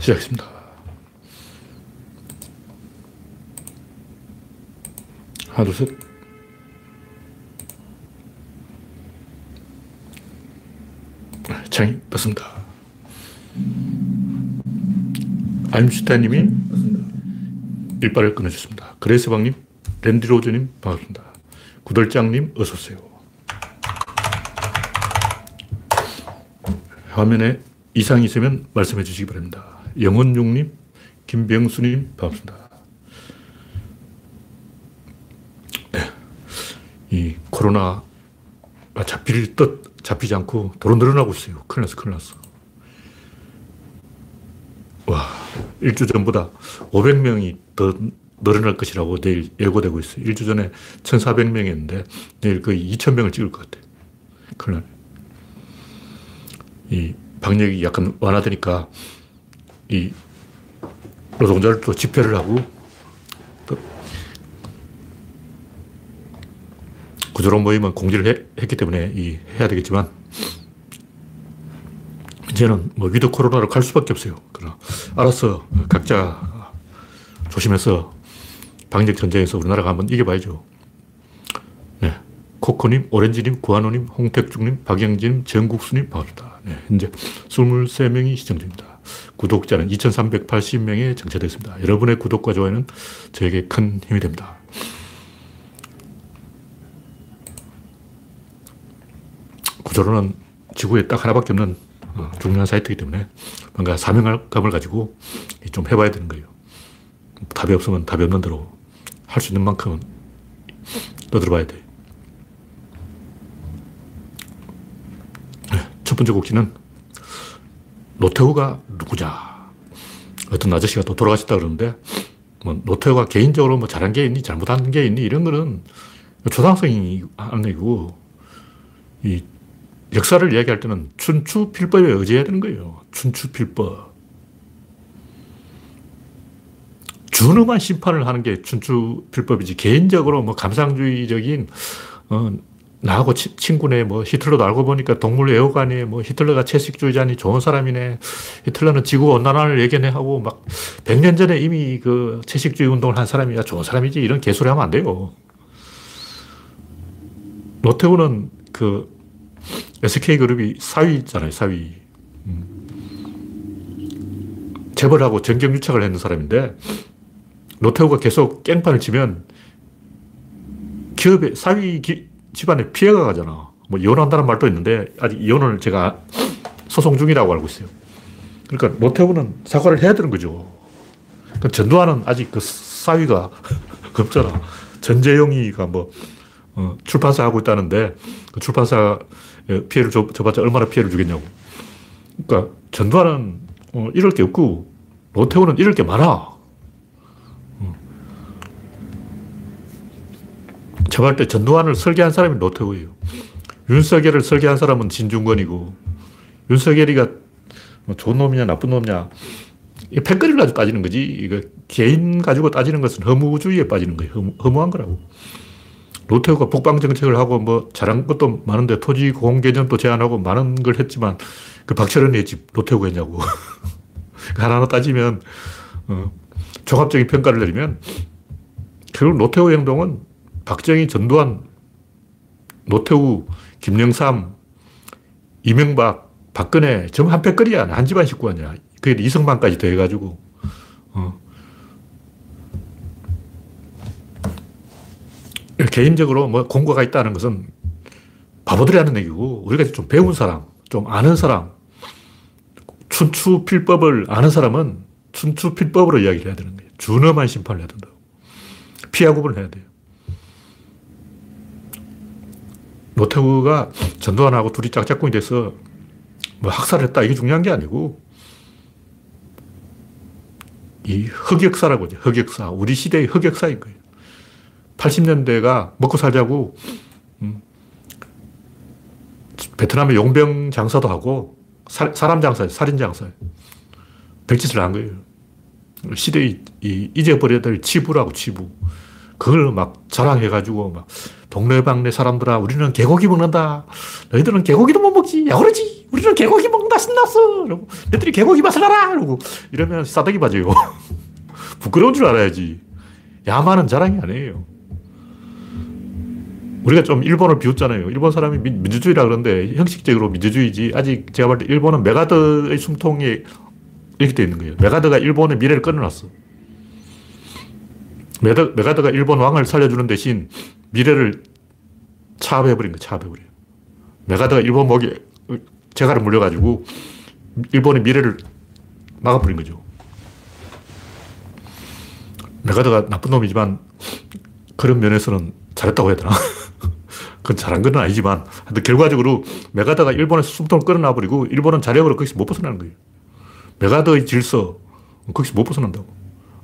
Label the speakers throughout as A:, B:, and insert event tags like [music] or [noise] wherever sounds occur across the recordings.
A: 시작했습니다. 하나, 둘, 셋. 창이 떴습니다. 아임슈타님이 일발을 끊어주셨습니다. 그레이스방님, 랜디로즈님, 반갑습니다. 구덜장님, 어서오세요. 화면에 이상이 있으면 말씀해 주시기 바랍니다. 영원중님, 김병수님, 반갑습니다. 네. 이 코로나가 잡힐 듯 잡히지 않고 도로 늘어나고 있어요. 큰일 났어, 큰일 났어. 와, 일주 전보다 500명이 더 늘어날 것이라고 내일 예고되고 있어요. 일주 전에 1,400명이었는데 내일 거의 2,000명을 찍을 것 같아요. 큰일 나네. 이 방역이 약간 완화되니까 이 노동자들도 집회를 하고 또 구조론 모임은 공지를 해, 했기 때문에 이 해야 되겠지만 이제는 뭐 위드 코로나로 갈 수밖에 없어요. 그러나 알아서 각자 조심해서 방역 전쟁에서 우리나라가 한번 이겨봐야죠. 네. 코코님, 오렌지님, 구한호님, 홍택중님, 박영진, 정국수님 반갑습니다. 네. 현재 23명이 시청 중입니다. 구독자는 2380명에 정체됐습니다. 여러분의 구독과 좋아요는 저에게 큰 힘이 됩니다. 구조로는 지구에 딱 하나밖에 없는 어, 중요한 사이트이기 때문에 뭔가 사명감을 가지고 좀 해봐야 되는 거예요. 답이 없으면 답이 없는 대로 할 수 있는 만큼은 떠들어봐야 돼. 네, 첫 번째 곡지는 노태우가 누구냐. 어떤 아저씨가 또 돌아가셨다 그러는데, 뭐, 노태우가 개인적으로 뭐 잘한 게 있니, 잘못한 게 있니, 이런 거는 초등학생이 하는 얘기고, 이 역사를 이야기할 때는 춘추 필법에 의지해야 되는 거예요. 춘추 필법. 준엄한 심판을 하는 게 춘추 필법이지. 개인적으로 뭐 감상주의적인, 어, 나하고 치, 친구네, 뭐 히틀러도 알고 보니까 동물 애호가네, 뭐 히틀러가 채식주의자니 좋은 사람이네, 히틀러는 지구 온난화를 예견해 하고 막 100년 전에 이미 그 채식주의 운동을 한 사람이야 좋은 사람이지 이런 개소리 하면 안 돼요. 노태우는 그 SK그룹이 사위잖아요, 사위. 음. 재벌하고 정경유착을 했는 사람인데 노태우가 계속 깽판을 치면 기업의 사위 기, 집안에 피해가 가잖아. 뭐 이혼한다는 말도 있는데 아직 이혼을 제가 소송 중이라고 알고 있어요. 그러니까 노태우는 사과를 해야 되는 거죠. 그러니까 전두환은 아직 그 사위가 [laughs] 없잖아. 전재용이가 뭐 어, 출판사 하고 있다는데 그 출판사 피해를 줘, 줘봤자 얼마나 피해를 주겠냐고. 그러니까 전두환은 어, 이럴 게 없고 노태우는 이럴 게 많아. 제가 볼 때 전두환을 설계한 사람이 노태우예요. 윤석열을 설계한 사람은 진중권이고, 윤석열이가 뭐 좋은 놈이냐, 나쁜 놈이냐, 이 팬거리를 가지고 따지는 거지. 이거 개인 가지고 따지는 것은 허무주의에 빠지는 거예요. 허무, 허무 한 거라고. 노태우가 북방 정책을 하고 뭐 잘한 것도 많은데 토지 공공 개념도 제한하고 많은 걸 했지만 그 박철원이 했지 노태우가 했냐고. [laughs] 하나하나 따지면 어, 종합적인 평가를 내리면 결국 노태우 행동은 박정희, 전두환, 노태우, 김영삼, 이명박, 박근혜 전부 한 패거리야. 한 집안 식구 아니야. 그게 이승만까지 더해가지고. 어. 개인적으로 뭐 공과가 있다는 것은 바보들이 하는 얘기고 우리가 좀 배운 사람, 좀 아는 사람, 춘추 필법을 아는 사람은 춘추 필법으로 이야기를 해야 되는 거예요. 준엄한 심판을 해야 된다고. 피하 구분을 해야 돼요. 노태우가 전두환하고 둘이 짝짝꿍이 돼서 뭐 학살을 했다. 이게 중요한 게 아니고 이 흑역사라고 하죠. 흑역사. 우리 시대의 흑역사인 거예요. 80년대가 먹고 살자고 음, 베트남의 용병 장사도 하고 사, 람 장사, 살인 장사. 백짓을 한 거예요. 시대의 잊어버려야 될 치부라고 치부. 그걸 막 자랑해가지고 막 동네방네 사람들아 우리는 개고기 먹는다. 너희들은 개고기도 못 먹지. 야 그러지. 우리는 개고기 먹는다, 신났어! 이러고, 너들이 개고기 맛을 알아! 이러고, 이러면 싸대기 맞아요. [laughs] 부끄러운 줄 알아야지. 야만은 자랑이 아니에요. 우리가 좀 일본을 비웃잖아요. 일본 사람이 민, 주주의라 그러는데 형식적으로 민주주의지. 아직 제가 볼 때 일본은 맥아더의 숨통이 이렇게 되어 있는 거예요. 맥아더가 일본의 미래를 끊어놨어. 맥아더, 맥아더가 일본 왕을 살려주는 대신 미래를 차압해버린 거예요. 차압해버려요. 맥아더가 일본 목에 재갈을 물려가지고 일본의 미래를 막아버린 거죠. 맥아더가 나쁜 놈이지만 그런 면에서는 잘했다고 해야 되나? [laughs] 그건 잘한 건 아니지만 하여튼 결과적으로 맥아더가 일본에서 숨통을 끊어놔버리고 일본은 자력으로 거기서 못 벗어나는 거예요. 맥아더의 질서 거기서 못 벗어난다고.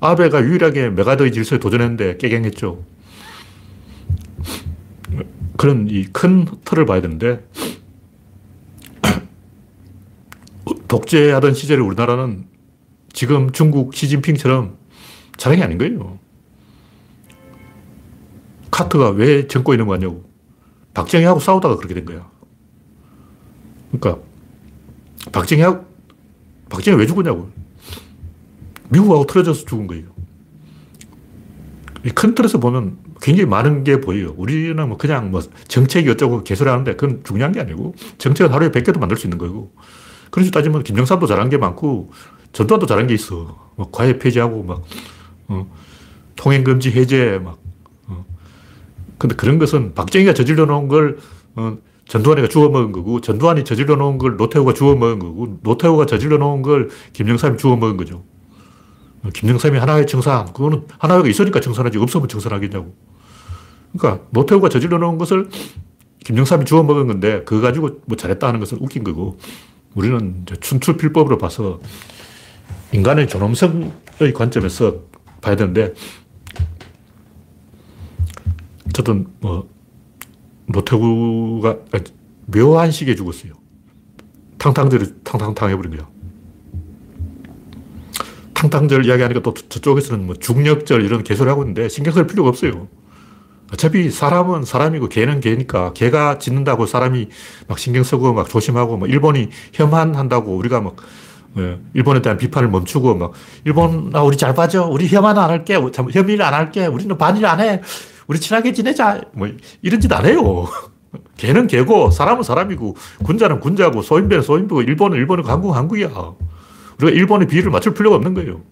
A: 아베가 유일하게 맥아더의 질서에 도전했는데 깨갱했죠. 그런 이 큰 틀을 봐야 되는데 [clears throat] 독재하던 시절에 우리나라는 지금 중국 시진핑처럼 자랑이 아닌 거예요. 카터가 왜 정고 있는 거냐고. 박정희하고 싸우다가 그렇게 된 거야. 그러니까 박정희하고 박정희 왜 죽었냐고. 미국하고 틀어져서 죽은 거예요. 큰 틀에서 보면 굉장히 많은 게 보여요. 우리는 뭐 그냥 뭐 정책이 어쩌고 개소리 하는데 그건 중요한 게 아니고 정책은 하루에 100개도 만들 수 있는 거고. 그래서 따지면 김정삼도 잘한 게 많고 전두환도 잘한 게 있어. 뭐 과외 폐지하고 막 어, 통행금지 해제 막 어. 근데 그런 것은 박정희가 저질러 놓은 걸 어, 전두환이가 주워 먹은 거고 전두환이 저질러 놓은 걸 노태우가 주워 먹은 거고 노태우가 저질러 놓은 걸 김영삼이 주워 먹은 거죠. 어, 김영삼이 하나의 청산 그거는 하나가 있으니까 청산하지 없으면 청산하겠냐고. 그러니까 노태우가 저질러 놓은 것을 김영삼이 주워 먹은 건데 그거 가지고 뭐 잘했다 하는 것은 웃긴 거고 우리는 춘추필법으로 봐서 인간의 존엄성의 관점에서 봐야 되는데 어쨌든 뭐 노태우가 묘한 시기에 죽었어요. 탕탕절을 탕탕탕 해버린 거야. 탕탕절 이야기하니까 또 저쪽에서는 뭐 중력절 이런 개소리 하고 있는데 신경 쓸 필요가 없어요. 어차피 사람은 사람이고 개는 개니까 개가 짖는다고 사람이 막 신경 쓰고 막 조심하고 뭐 일본이 혐한한다고 우리가 막 예, 일본에 대한 비판을 멈추고 막 일본 아 우리 잘 봐줘. 우리 혐한 안 할게. 혐의를 안 할게. 우리는 반일 안 해. 우리 친하게 지내자. 뭐 이런 짓 안 해요. [laughs] 개는 개고 사람은 사람이고 군자는 군자고 소인배는 소인배고 일본은 일본이고 한국은 한국이야 우리가 일본의 비위를 맞출 필요가 없는 거예요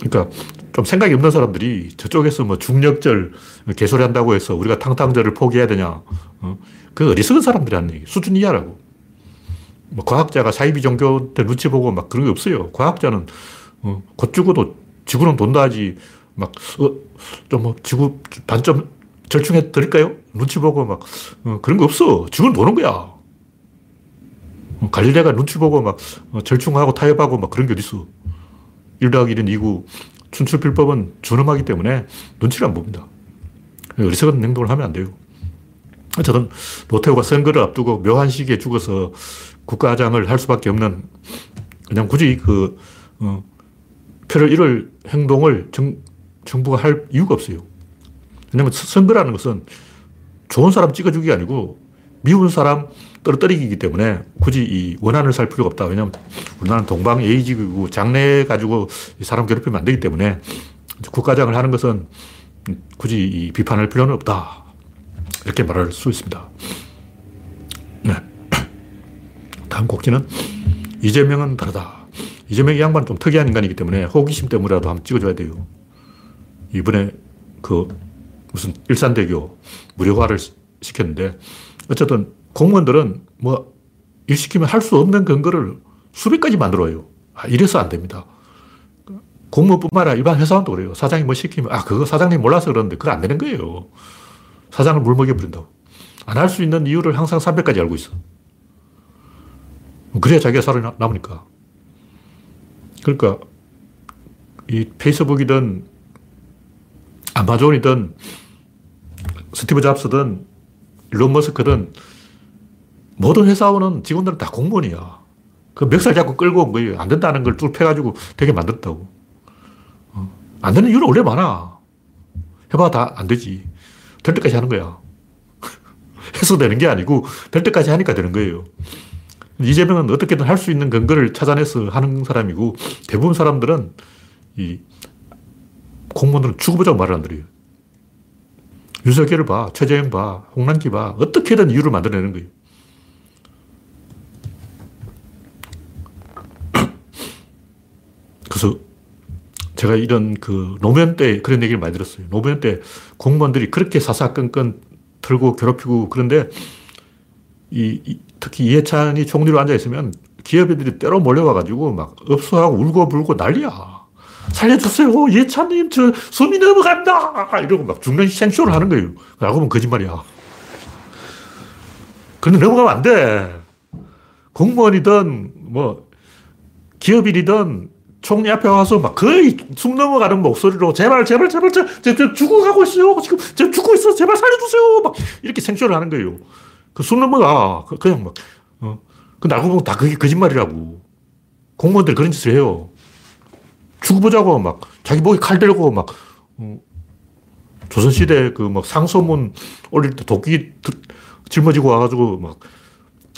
A: 그러니까 좀 생각이 없는 사람들이 저쪽에서 뭐 중력절 개소리 한다고 해서 우리가 탕탕절을 포기해야 되냐. 어? 그 어리석은 사람들이 하는 얘기. 수준 이하라고. 뭐 과학자가 사이비 종교 때 눈치 보고 막 그런 게 없어요. 과학자는 어, 곧 죽어도 지구는 돈다 하지 막, 어, 좀뭐 지구 반점 절충해 드릴까요? 눈치 보고 막, 어, 그런 거 없어. 지구는 도는 거야. 어, 갈릴레가 눈치 보고 막 어, 절충하고 타협하고 막 그런 게 어딨어. 1 더하기 1은 2고 춘추필법은 준엄하기 때문에 눈치를 안 봅니다. 어리석은 행동을 하면 안 돼요. 어쨌든 노태우가 선거를 앞두고 묘한 시기에 죽어서 국가장을 할 수밖에 없는 그냥 굳이 그 어, 표를 잃을 행동을 정, 정부가 할 이유가 없어요. 왜냐하면 선거라는 것은 좋은 사람 찍어주기 아니고 미운 사람 떨어뜨리기 때문에 굳이 이 원한을 살 필요가 없다. 왜냐하면 우리나라는 동방예의지국이고 장래 가지고 사람 괴롭히면 안 되기 때문에 국가장을 하는 것은 굳이 이 비판할 필요는 없다. 이렇게 말할 수 있습니다. 네. [clears throat] 다음 곡지는 이재명은 다르다. 이재명 이 양반은 좀 특이한 인간이기 때문에 호기심 때문에라도 한번 찍어줘야 돼요. 이번에 그 무슨 일산대교 무료화를 시켰는데 어쨌든 공무원들은 뭐 일 시키면 할 수 없는 근거를 수백 가지 만들어요. 아, 이래서 안 됩니다. 공무원뿐만 아니라 일반 회사원도 그래요. 사장이 뭐 시키면, 아, 그거 사장님 몰라서 그러는데 그거 안 되는 거예요. 사장을 물먹여 버린다고. 안 할 수 있는 이유를 항상 300가지 알고 있어. 그래야 자기가 살아남으니까. 그러니까, 이 페이스북이든, 아마존이든, 스티브 잡스든, 일론 머스크든, 모든 회사원은 직원들은 다 공무원이야. 그 멱살 잡고 끌고 온 거예요. 안 된다는 걸 쭉 패가지고 되게 만들었다고. 어. 안 되는 이유는 원래 많아. 해봐 다 안 되지. 될 때까지 하는 거야. [laughs] 해서 되는 게 아니고 될 때까지 하니까 되는 거예요. 이재명은 어떻게든 할 수 있는 근거를 찾아내서 하는 사람이고 대부분 사람들은 이 공무원들은 죽어보자고 말을 안 들어요. 윤석열을 봐, 최재형 봐, 홍남기 봐. 어떻게든 이유를 만들어내는 거예요. 그래서 제가 이런 그 노무현 때 그런 얘기를 많이 들었어요. 노무현 때 공무원들이 그렇게 사사건건 털고 괴롭히고 그런데 이, 이 특히 이해찬이 총리로 앉아있으면 기업인들이 때로 몰려와가지고 막 업소하고 울고 불고 난리야. 살려주세요. 이해찬님, 저 숨이 넘어간다. 이러고 막 죽는 생쇼를 하는 거예요. 알고 보면 거짓말이야. 근데 넘어가면 안 돼. 공무원이든 뭐 기업인이든 총리 앞에 와서 막 거의 숨 넘어가는 목소리로 제발, 제발, 제발, 저, 저, 저 죽어가고 있어요. 지금 저 죽고 있어. 제발 살려주세요. 막 이렇게 생쇼를 하는 거예요. 그 숨 넘어가. 그, 그냥 막, 어. 그 알고 보면 다 그게 거짓말이라고. 공무원들 그런 짓을 해요. 죽어보자고 막 자기 목에 칼 들고 막, 어. 조선시대 그 막 상소문 올릴 때 도끼 짊어지고 와가지고 막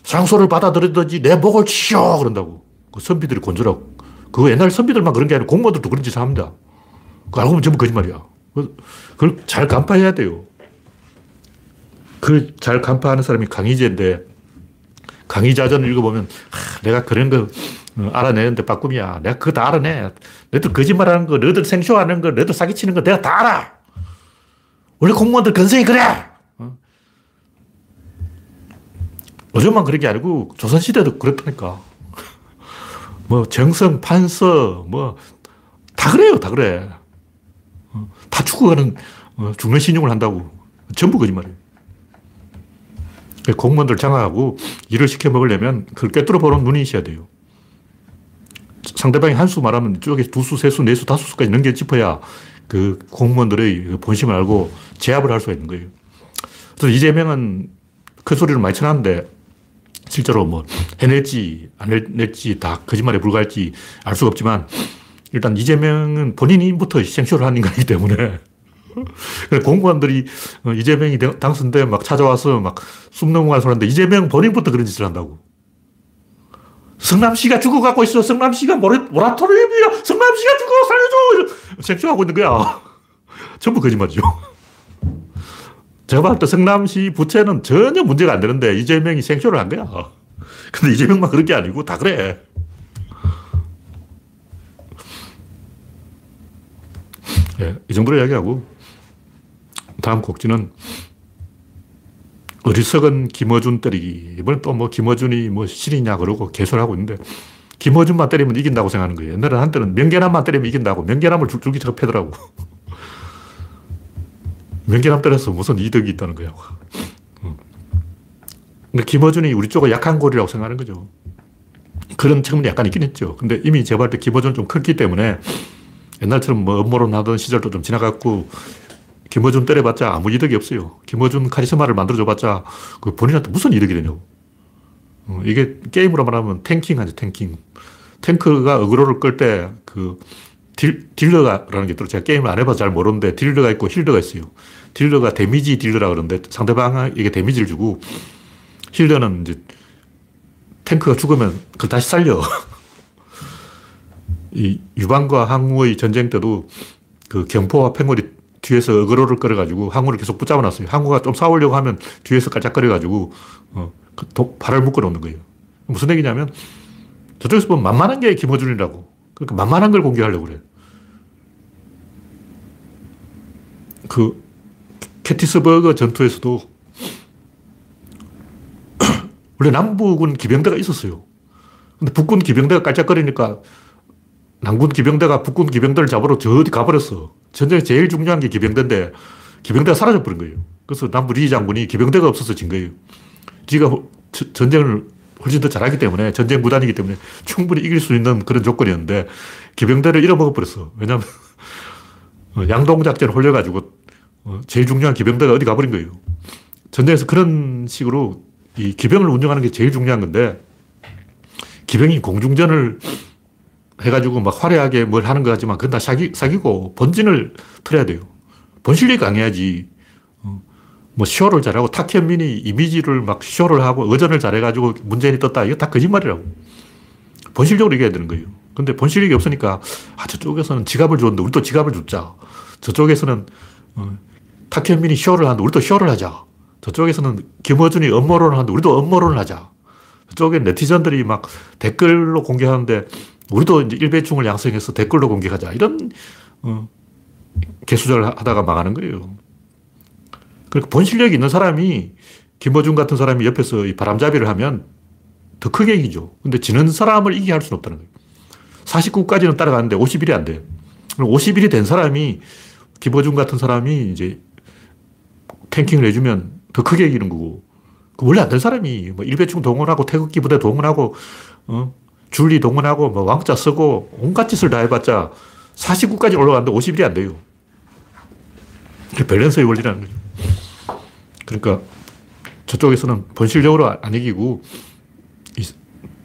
A: 상소를 받아들이든지 내 목을 치워 그런다고. 그 선비들이 곤조라고. 그 옛날 선비들만 그런 게 아니라 공무원들도 그런 짓을 합니다. 그 알고 보면 전부 거짓말이야. 그걸 잘 간파해야 돼요. 그잘 간파하는 사람이 강희재인데 강희자전을 읽어보면 하, 내가 그런 거 어, 알아내는데 빠꿈이야. 내가 그거 다 알아내. 너희들 거짓말하는 거, 너희들 생쇼하는 거, 너희들 사기치는 거 내가 다 알아. 원래 공무원들 근성이 그래. 어? 요즘만 그런 게 아니고 조선시대도 그랬다니까. 뭐 정성, 판서, 뭐 다 그래요, 다 그래. 어, 다 어, 죽는 신용을 한다고. 전부 거짓말이에요. 공무원들 장악하고 일을 시켜 먹으려면 그걸 꿰뚫어 보는 눈이 있어야 돼요. 상대방이 한 수 말하면 이쪽에 두 수, 세 수, 네 수, 다섯 수까지 넘겨 짚어야 그 공무원들의 그 본심을 알고 제압을 할 수가 있는 거예요. 그래서 이재명은 큰 소리를 많이 쳐놨는데 실제로 뭐 해낼지 안 해낼지 다 거짓말에 불과할지 알 수가 없지만 일단 이재명은 본인부터 생쇼를 한 인간이기 때문에 [laughs] 공무원들이 어, 이재명이 당선돼 막 찾아와서 막 숨 넘어가는 소리인데 이재명 본인부터 그런 짓을 한다고. 성남시가 죽어가고 있어. 성남시가 모라토리움이야. 성남시가 죽어. 살려줘. 생쇼하고 있는 거야. [laughs] 전부 거짓말이죠. 제가 봤을 때 성남시 부채는 전혀 문제가 안 되는데 이재명이 생쇼를 한 거야. 근데 이재명만 그런 게 아니고 다 그래. 예, 이 정도로 이야기하고 다음 곡지는 어리석은 김어준 때리기. 이번에 또 뭐 김어준이 뭐 신이냐 그러고 개소하고 있는데 김어준만 때리면 이긴다고 생각하는 거예요. 옛날에 한때는 명계남만 때리면 이긴다고. 명계남을 줄줄기 접해더라고. 명계남 때려서 무슨 이득이 있다는 거야. 근데 김어준이 우리 쪽은 약한 골이라고 생각하는 거죠. 그런 측면이 약간 있긴 했죠. 근데 이미 제가 볼때 김어준은 좀 컸기 때문에 옛날처럼 뭐 업무론 하던 시절도 좀 지나갔고 김어준 때려봤자 아무 이득이 없어요. 김어준 카리스마를 만들어줘봤자 그 본인한테 무슨 이득이 되냐고. 어, 이게 게임으로 말하면 탱킹 하죠, 탱킹. 탱크가 어그로를 끌 때 그 딜러가라는 게 있더라고요. 제가 게임을 안 해봐서 잘 모르는데 딜러가 있고 힐러가 있어요. 딜러가 데미지 딜러라 그러는데 상대방에게 데미지를 주고 힐러는 이제 탱크가 죽으면 그걸 다시 살려. [laughs] 이 유방과 항우의 전쟁 때도 그 경포와 팽월이 뒤에서 어그로를 끌어가지고 항우를 계속 붙잡아 놨어요. 항우가 좀 싸우려고 하면 뒤에서 깔짝거려가지고 어, 그 독, 발을 묶어 놓는 거예요. 무슨 얘기냐면 저쪽에서 보면 만만한 게 김어준이라고. 그러니까 만만한 걸 공개하려고 그래요. 그 캐티스버그 전투에서도 [clears throat] 원래 남북은 기병대가 있었어요. 근데 북군 기병대가 깔짝거리니까 남군 기병대가 북군 기병대를 잡으러 저 어디 가버렸어. 전쟁에 제일 중요한 게 기병대인데 기병대가 사라져버린 거예요. 그래서 남부 리 장군이 기병대가 없어서 진 거예요. 지가 전쟁을 훨씬 더 잘하기 때문에 전쟁 무단이기 때문에 충분히 이길 수 있는 그런 조건이었는데 기병대를 잃어먹어 버렸어. 왜냐하면 [laughs] 양동 작전을 홀려가지고 어, 제일 중요한 기병대가 어디 가버린 거예요. 전쟁에서 그런 식으로 이 기병을 운영하는 게 제일 중요한 건데 기병이 공중전을 해가지고 막 화려하게 뭘 하는 것 같지만 그건 다 사기, 사기고 본진을 틀어야 돼요. 본실력이 강해야지. 어, 뭐 쇼를 잘하고 탁현민이 이미지를 막 쇼를 하고 의전을 잘해가지고 문재인이 떴다. 이거 다 거짓말이라고. 본실적으로 얘기해야 되는 거예요. 근데 본실력이 없으니까 아 저쪽에서는 지갑을 줬는데 우리도 지갑을 줬자. 저쪽에서는 어, 탁현민이 쇼를 하는데 우리도 쇼를 하자. 저쪽에서는 김어준이 업무론을 하는데 우리도 업무론을 하자. 저쪽에 네티즌들이 막 댓글로 공개하는데 우리도 이제 일배충을 양성해서 댓글로 공개하자. 이런 어, 개수작을 하다가 망하는 거예요. 그러니까 본 실력이 있는 사람이 김어준 같은 사람이 옆에서 이 바람잡이를 하면 더 크게 이기죠. 근데 지는 사람을 이기게 할 수는 없다는 거예요. 49까지는 따라가는데 50일이 안 돼. 50일이 된 사람이 김어준 같은 사람이 이제 탱킹을 해주면 더 크게 이기는 거고. 그 원래 안 된 사람이 뭐 일배충 동원하고 태극기 부대 동원하고 어? 줄리 동원하고 뭐 왕자 쓰고 온갖 짓을 다 해봤자 49까지 올라가는데 50일이 안 돼요. 밸런스의 원리라는 거죠. 그러니까 저쪽에서는 본실적으로 안 이기고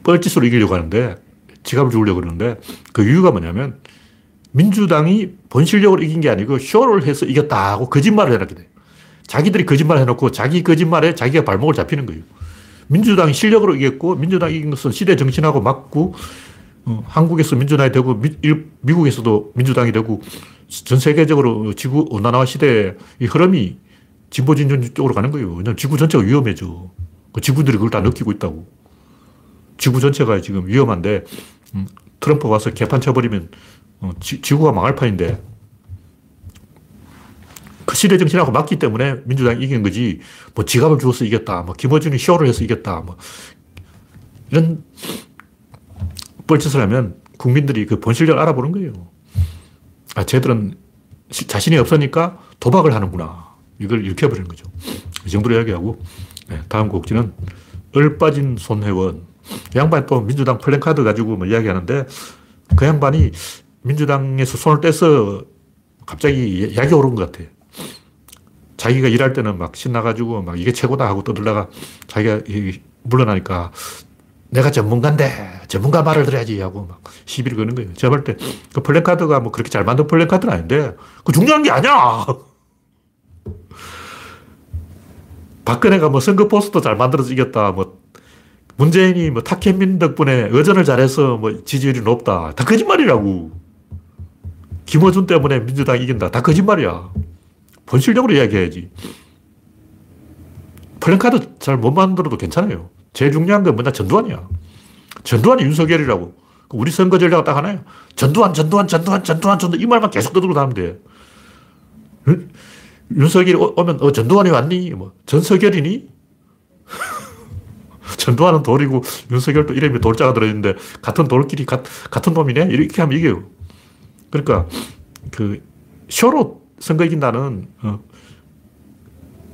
A: 뻘짓으로 이기려고 하는데 지갑을 주려고 그러는데 그 이유가 뭐냐면 민주당이 본실적으로 이긴 게 아니고 쇼를 해서 이겼다 고 거짓말을 해놨게 돼. 자기들이 거짓말 해놓고 자기 거짓말에 자기가 발목을 잡히는 거예요. 민주당이 실력으로 이겼고 민주당이 이긴 것은 시대 정신하고 맞고 어, 한국에서 민주당이 되고 미, 일, 미국에서도 민주당이 되고 전 세계적으로 지구 온난화 시대의 이 흐름이 진보 진영 쪽으로 가는 거예요. 왜냐하면 지구 전체가 위험해져. 그 지구들이 그걸 다 느끼고 있다고. 지구 전체가 지금 위험한데 음, 트럼프 와서 개판 쳐버리면 어, 지, 구가 망할 판인데 그 시대 정신하고 맞기 때문에 민주당이 이긴 거지 뭐 지갑을 주어서 이겼다 뭐 김어준이 쇼를 해서 이겼다 뭐 이런 뻘짓을 하면 국민들이 그 본실력을 알아보는 거예요. 아, 쟤들은 자신이 없으니까 도박을 하는구나. 이걸 일으켜버리는 거죠. 이 정도로 이야기하고, 네, 다음 곡지는 얼 빠진 손혜원. 그 양반이 또 민주당 플랜카드 가지고 뭐 이야기하는데, 그 양반이 민주당에서 손을 떼서 갑자기 약이 오른 것 같아. 자기가 일할 때는 막 신나가지고 막 이게 최고다 하고 떠들다가 자기가 물러나니까 내가 전문가인데 전문가 말을 들어야지 하고 막 시비를 거는 거예요. 제가 볼 때 그 플랜카드가 뭐 그렇게 잘 만든 플랜카드는 아닌데 그 중요한 게 아니야. 박근혜가 뭐 선거 포스터 잘 만들어서 이겼다. 뭐 문재인이 뭐 탁현민 덕분에 의전을 잘해서 뭐 지지율이 높다. 다 거짓말이라고. 김어준 때문에 민주당이 이긴다. 다 거짓말이야. 본실적으로 이야기해야지. 플랜카드 잘 못 만들어도 괜찮아요. 제일 중요한 건 뭐냐? 전두환이야. 전두환이 윤석열이라고. 우리 선거 전략 딱 하나요. 전두환, 전두환, 전두환, 전두환, 전두환. 이 말만 계속 떠들고 다니면 돼. 윤석열이 오면, 어, 전두환이 왔니? 뭐, 전석열이니? [laughs] 전두환은 돌이고, 윤석열도 이름이 돌자가 들어있는데, 같은 돌끼리 가, 같은 놈이네? 이렇게 하면 이겨요. 그러니까, 그, 쇼로 선거 이긴다는, 어,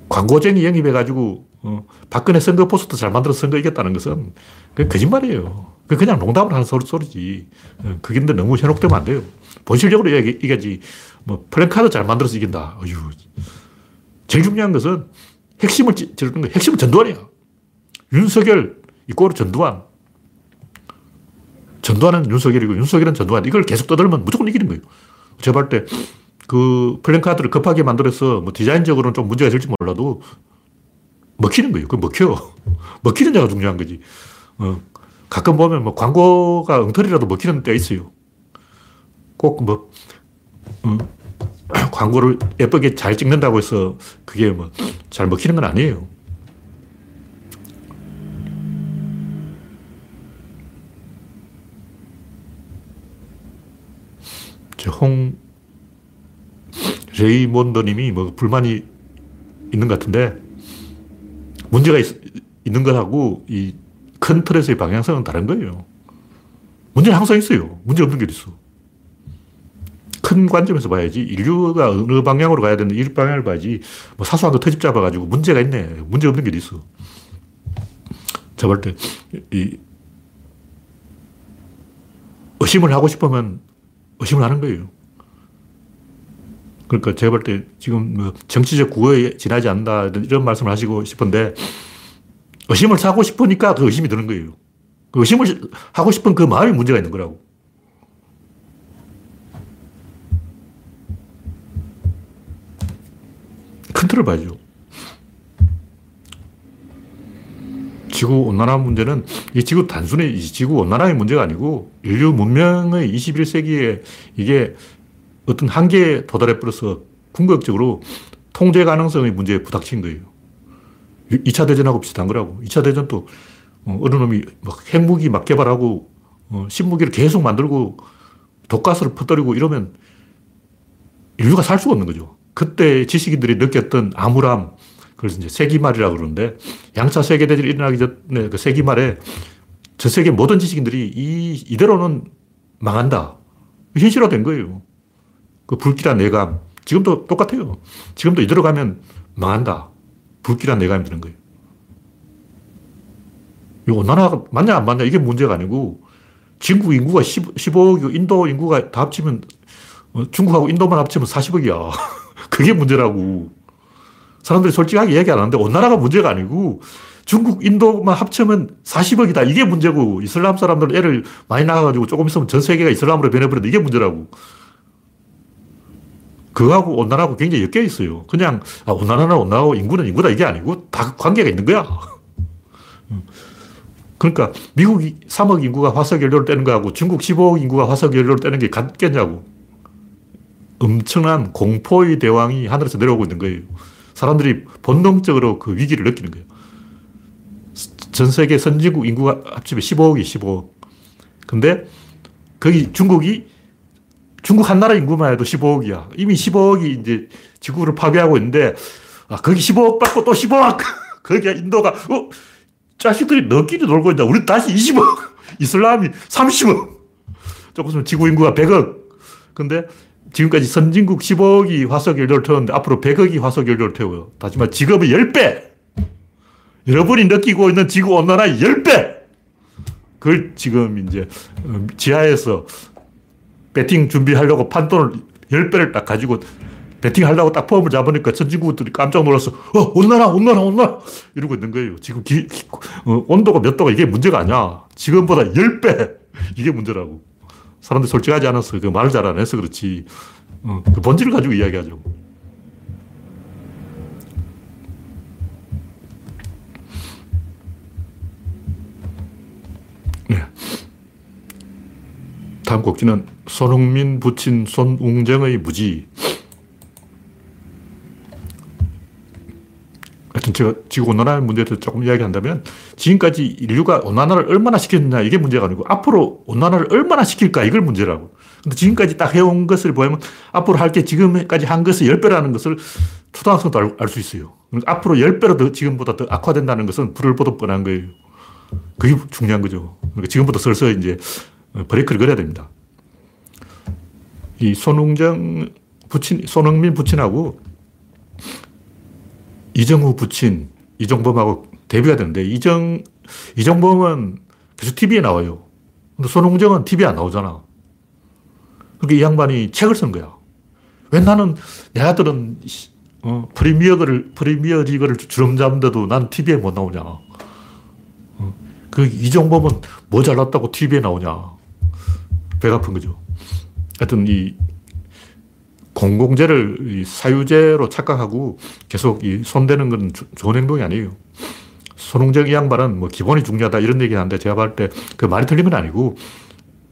A: 광고쟁이 영입해가지고, 어, 박근혜 선거 포스터 잘 만들어서 선거 이겼다는 것은 그 거짓말이에요. 그 그냥 농담을 하는 소리, 소리지. 어, 그게 근데 너무 현혹되면 안 돼요. 본실적으로 이겨야지. 뭐, 플랜카드 잘 만들어서 이긴다. 어휴. 제일 중요한 것은 핵심을 찌르는 거야. 핵심은 전두환이야. 윤석열, 이꼬르 전두환. 전두환은 윤석열이고 윤석열은 전두환. 이걸 계속 떠들면 무조건 이기는 거예요. 제가 볼때그 플랜카드를 급하게 만들어서 뭐 디자인적으로는 좀 문제가 있을지 몰라도 먹히는 거예요. 그 먹혀. [laughs] 먹히는 자가 중요한 거지. 어, 가끔 보면 뭐 광고가 엉터리라도 먹히는 때가 있어요. 꼭 뭐, 어, [clears throat] 광고를 예쁘게 잘 찍는다고 해서 그게 뭐 잘 먹히는 건 아니에요. 홍 레이몬더님이 뭐 불만이 있는 것 같은데 문제가 있, 는 것하고 이 큰 틀에서의 방향성은 다른 거예요. 문제는 항상 있어요. 문제 없는 게 있어. 큰 관점에서 봐야지. 인류가 어느 방향으로 가야 되는데 이 방향을 봐야지. 뭐 사소한 거 터집 잡아가지고 문제가 있네. 문제 없는 게 있어. 제가 볼 때, 이, 의심을 하고 싶으면 의심을 하는 거예요. 그러니까 제가 볼 때 지금 뭐 정치적 구호에 지나지 않는다 이런 말씀을 하시고 싶은데 의심을 사고 싶으니까 그 의심이 드는 거예요. 그 의심을 하고 싶은 그 마음이 문제가 있는 거라고. 큰 틀을 봐야죠. 지구 온난화 문제는 이 지구 단순히 이 지구 온난화의 문제가 아니고 인류 문명의 21세기에 이게 어떤 한계에 도달해 버려서 궁극적으로 통제 가능성의 문제에 부닥친 거예요. 2차 대전하고 비슷한 거라고. 2차 대전도 어, 어느 놈이 막 핵무기 막 개발하고 어, 신무기를 계속 만들고 독가스를 퍼뜨리고 이러면 인류가 살 수가 없는 거죠. 그때 지식인들이 느꼈던 암울함, 그래서 이제 세기말이라고 그러는데 양차 세계대전이 일어나기 전에 그 세기말에 전 세계 모든 지식인들이 이, 이대로는 망한다. 현실화된 거예요. 그 불길한 내감. 지금도 똑같아요. 지금도 이대로 가면 망한다. 불길한 내감이 드는 거예요. 이 온난화가 맞냐 안 맞냐 이게 문제가 아니고 중국 인구가 10, 15억이고 인도 인구가 다 합치면 어, 중국하고 인도만 합치면 40억이야. [laughs] 그게 문제라고. 사람들이 솔직하게 얘기 안 하는데 온난화가 문제가 아니고 중국, 인도만 합치면 40억이다. 이게 문제고 이슬람 사람들 애를 많이 낳아가지고 조금 있으면 전 세계가 이슬람으로 변해버린다. 이게 문제라고. 그거하고 온난화하고 굉장히 엮여 있어요. 그냥 아, 온난화는 온난화고 인구는 인구다 이게 아니고 다 관계가 있는 거야. 그러니까 미국이 3억 인구가 화석 연료를 떼는 거하고 중국 15억 인구가 화석 연료를 떼는 게 같겠냐고. 엄청난 공포의 대왕이 하늘에서 내려오고 있는 거예요. 사람들이 본능적으로 그 위기를 느끼는 거예요. 전 세계 선진국 인구가 합치면 15억이 15억. 근데 거기 중국이 중국 한 나라 인구만 해도 15억이야. 이미 15억이 이제 지구를 파괴하고 있는데, 아, 거기 15억 받고 또 15억! [laughs] 거기야 인도가, 어, 자식들이 너끼리 놀고 있다. 우리 다시 20억! [laughs] 이슬람이 30억! 조금 있으면 지구 인구가 100억. 근데 지금까지 선진국 15억이 화석 연료를 태웠는데 앞으로 100억이 화석 연료를 태워요. 다시 말 지금의 10배! 여러분이 느끼고 있는 지구 온난화의 10배! 그걸 지금 이제 어, 지하에서 배팅 준비하려고 판돈을 10배를 딱 가지고 배팅 하려고 딱 폼을 잡으니까 선진국들이 깜짝 놀라서 어, 온난화, 온난화, 온난화! 이러고 있는 거예요. 지금 기, 어, 온도가 몇 도가 이게 문제가 아니야. 지금보다 10배! 이게 문제라고. 사람들이 솔직하지 않아서 그 말을 잘 안 해서 그렇지. 어, 그 본질을 가지고 이야기하죠. 네. 다음 곡지는 손흥민 부친 손웅정의 무지. 하여튼 제가 지구온난화 문제에 대해서 조금 이야기한다면 지금까지 인류가 온난화를 얼마나 시켰느냐 이게 문제가 아니고 앞으로 온난화를 얼마나 시킬까 이걸 문제라고. 근데 지금까지 딱 해온 것을 보면 앞으로 할 게 지금까지 한 것의 10배라는 것을 초등학생도 알 수 있어요. 앞으로 10배로 더 지금보다 더 악화된다는 것은 불을 보듯 뻔한 거예요. 그게 중요한 거죠. 그러니까 지금부터 슬슬 이제 브레이크를 걸어야 됩니다. 이 손흥정 부친, 손흥민 부친하고 이정후 부친, 이종범하고 데뷔가 되는데, 이정, 이종범은 계속 TV에 나와요. 근데 손흥정은 TV에 안 나오잖아. 그러니까 이 양반이 책을 쓴 거야. 왜 나는, 내 아들은, 어, 프리미어를, 프리미어 리그를 주름 잡는데도 난 TV에 못 나오냐. 어, 그 이종범은 뭐 잘났다고 TV에 나오냐. 배가 아픈 거죠. 하여튼 이 공공재를 사유재로 착각하고 계속 이 손대는 건 좋은 행동이 아니에요. 손흥정 이 양반은 뭐 기본이 중요하다 이런 얘기 하는데 제가 봤을 때 그 말이 틀린 건 아니고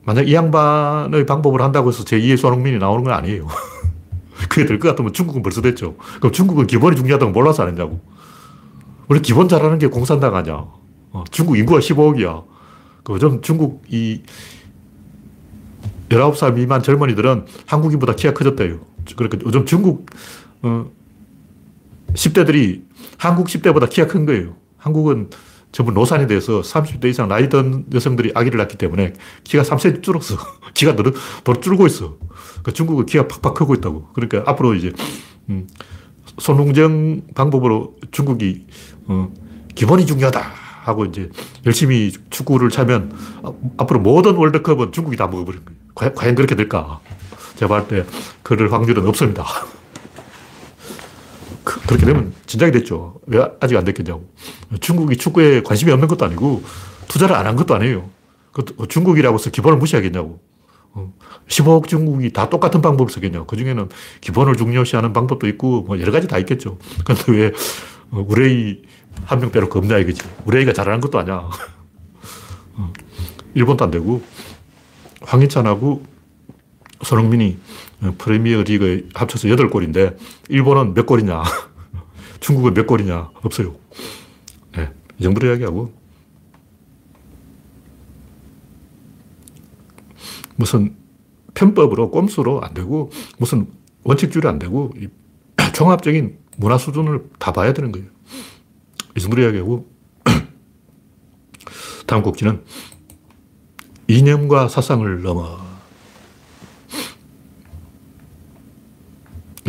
A: 만약 이 양반의 방법을 한다고 해서 제2의 손흥민이 나오는 건 아니에요. [laughs] 그게 될 것 같으면 중국은 벌써 됐죠. 그럼 중국은 기본이 중요하다고 몰라서 안 했냐고. 원래 기본 잘하는 게 공산당 아니야. 어, 중국 인구가 15억이야. 그좀 중국 이 19살 미만 젊은이들은 한국인보다 키가 커졌대요. 그러니까 요즘 중국 어, 10대들이 한국 10대보다 키가 큰 거예요. 한국은 전부 노산이 돼서 30대 이상 나이 든 여성들이 아기를 낳기 때문에 키가 3cm 줄었어. [laughs] 키가 더, 더 줄고 있어. 그러니까 중국은 키가 팍팍 크고 있다고. 그러니까 앞으로 이제, 음, 손흥정 방법으로 중국이, 어, 기본이 중요하다 하고 이제 열심히 축구를 차면 앞으로 모든 월드컵은 중국이 다 먹어버린 거예요. 과연, 과연 그렇게 될까? 제가 볼 때 그럴 확률은 없습니다. [laughs] 그, 그렇게 되면 진작에 됐죠. 왜 아직 안 됐겠냐고. 중국이 축구에 관심이 없는 것도 아니고 투자를 안 한 것도 아니에요. 그 중국이라고 해서 기본을 무시하겠냐고. 15억 어, 중국이 다 똑같은 방법을 쓰겠냐고. 그 중에는 기본을 중요시하는 방법도 있고 뭐 여러 가지 다 있겠죠. 근데 왜 어, 우레이 한 명 빼놓고 없냐 이거지. 우레이가 잘하는 것도 아니야. [laughs] 어, 일본도 안 되고 황희찬하고 손흥민이 프리미어 리그 합쳐서 8골인데 일본은 몇 골이냐? [laughs] 중국은 몇 골이냐? 없어요. 네, 이 정도로 이야기하고 무슨 편법으로 꼼수로 안 되고 무슨 원칙주의로 안 되고 [clears throat] 종합적인 문화 수준을 다 봐야 되는 거예요. 이 정도로 이야기하고 [clears throat] 다음 곡지는 이념과 사상을 넘어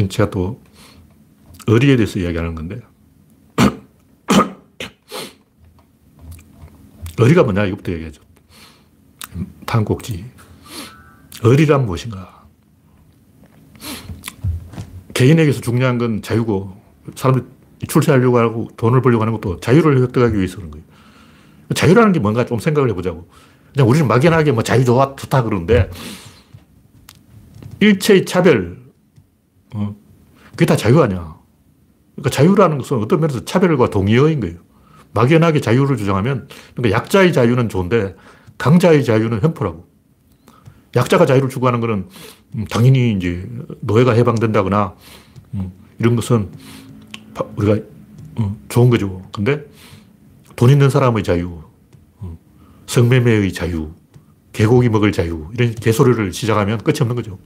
A: 제가 또 의리에 대해서 이야기하는 건데 [coughs] 의리가 뭐냐 이것부터 얘기하죠. 다음 곡지 의리란 무엇인가? 개인에게서 중요한 건 자유고 사람들이 출세하려고 하고 돈을 벌려고 하는 것도 자유를 획득하기 위해서 그런 거예요. 자유라는 게 뭔가 좀 생각을 해보자고. 그냥 우리는 막연하게 뭐 자유 좋다 그러는데 일체의 차별, 어, 그게 다 자유 아니야. 그러니까 자유라는 것은 어떤 면에서 차별과 동의어인 거예요. 막연하게 자유를 주장하면, 그러니까 약자의 자유는 좋은데 강자의 자유는 횡포라고. 약자가 자유를 추구하는 것은 음, 당연히 이제 노예가 해방된다거나 음, 이런 것은 우리가 어, 좋은 거죠. 근데 돈 있는 사람의 자유, 어, 성매매의 자유, 개고기 먹을 자유, 이런 개소리를 시작하면 끝이 없는 거죠.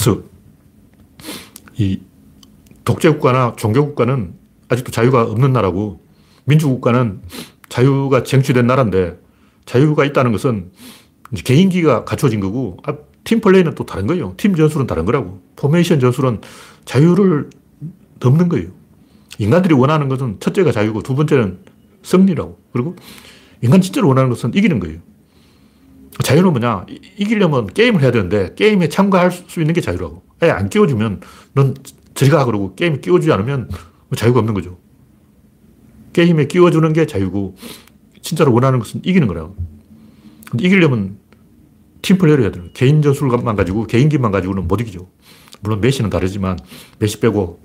A: 그래서 이 독재국가나 종교국가는 아직도 자유가 없는 나라고 민주국가는 자유가 쟁취된 나라인데 자유가 있다는 것은 개인기가 갖춰진 거고 아, 팀 플레이는 또 다른 거예요. 팀 전술은 다른 거라고. 포메이션 전술은 자유를 넘는 거예요. 인간들이 원하는 것은 첫째가 자유고 두 번째는 승리라고. 그리고 인간 진짜로 원하는 것은 이기는 거예요. 자유는 뭐냐? 이 기려면 게임을 해야 되는데 게임에 참가할 수 있는 게 자유라고. 아예 안 끼워주면 넌 저리 가 그러고 게임에 끼워주지 않으면 자유가 없는 거죠. 게임에 끼워주는 게 자유고 진짜로 원하는 것은 이기는 거라고. 근데 이기려면 팀플레이를 해야 돼요. 개인 전술만 가지고 개인기만 가지고는 못 이기죠. 물론 메시는 다르지만 메시 빼고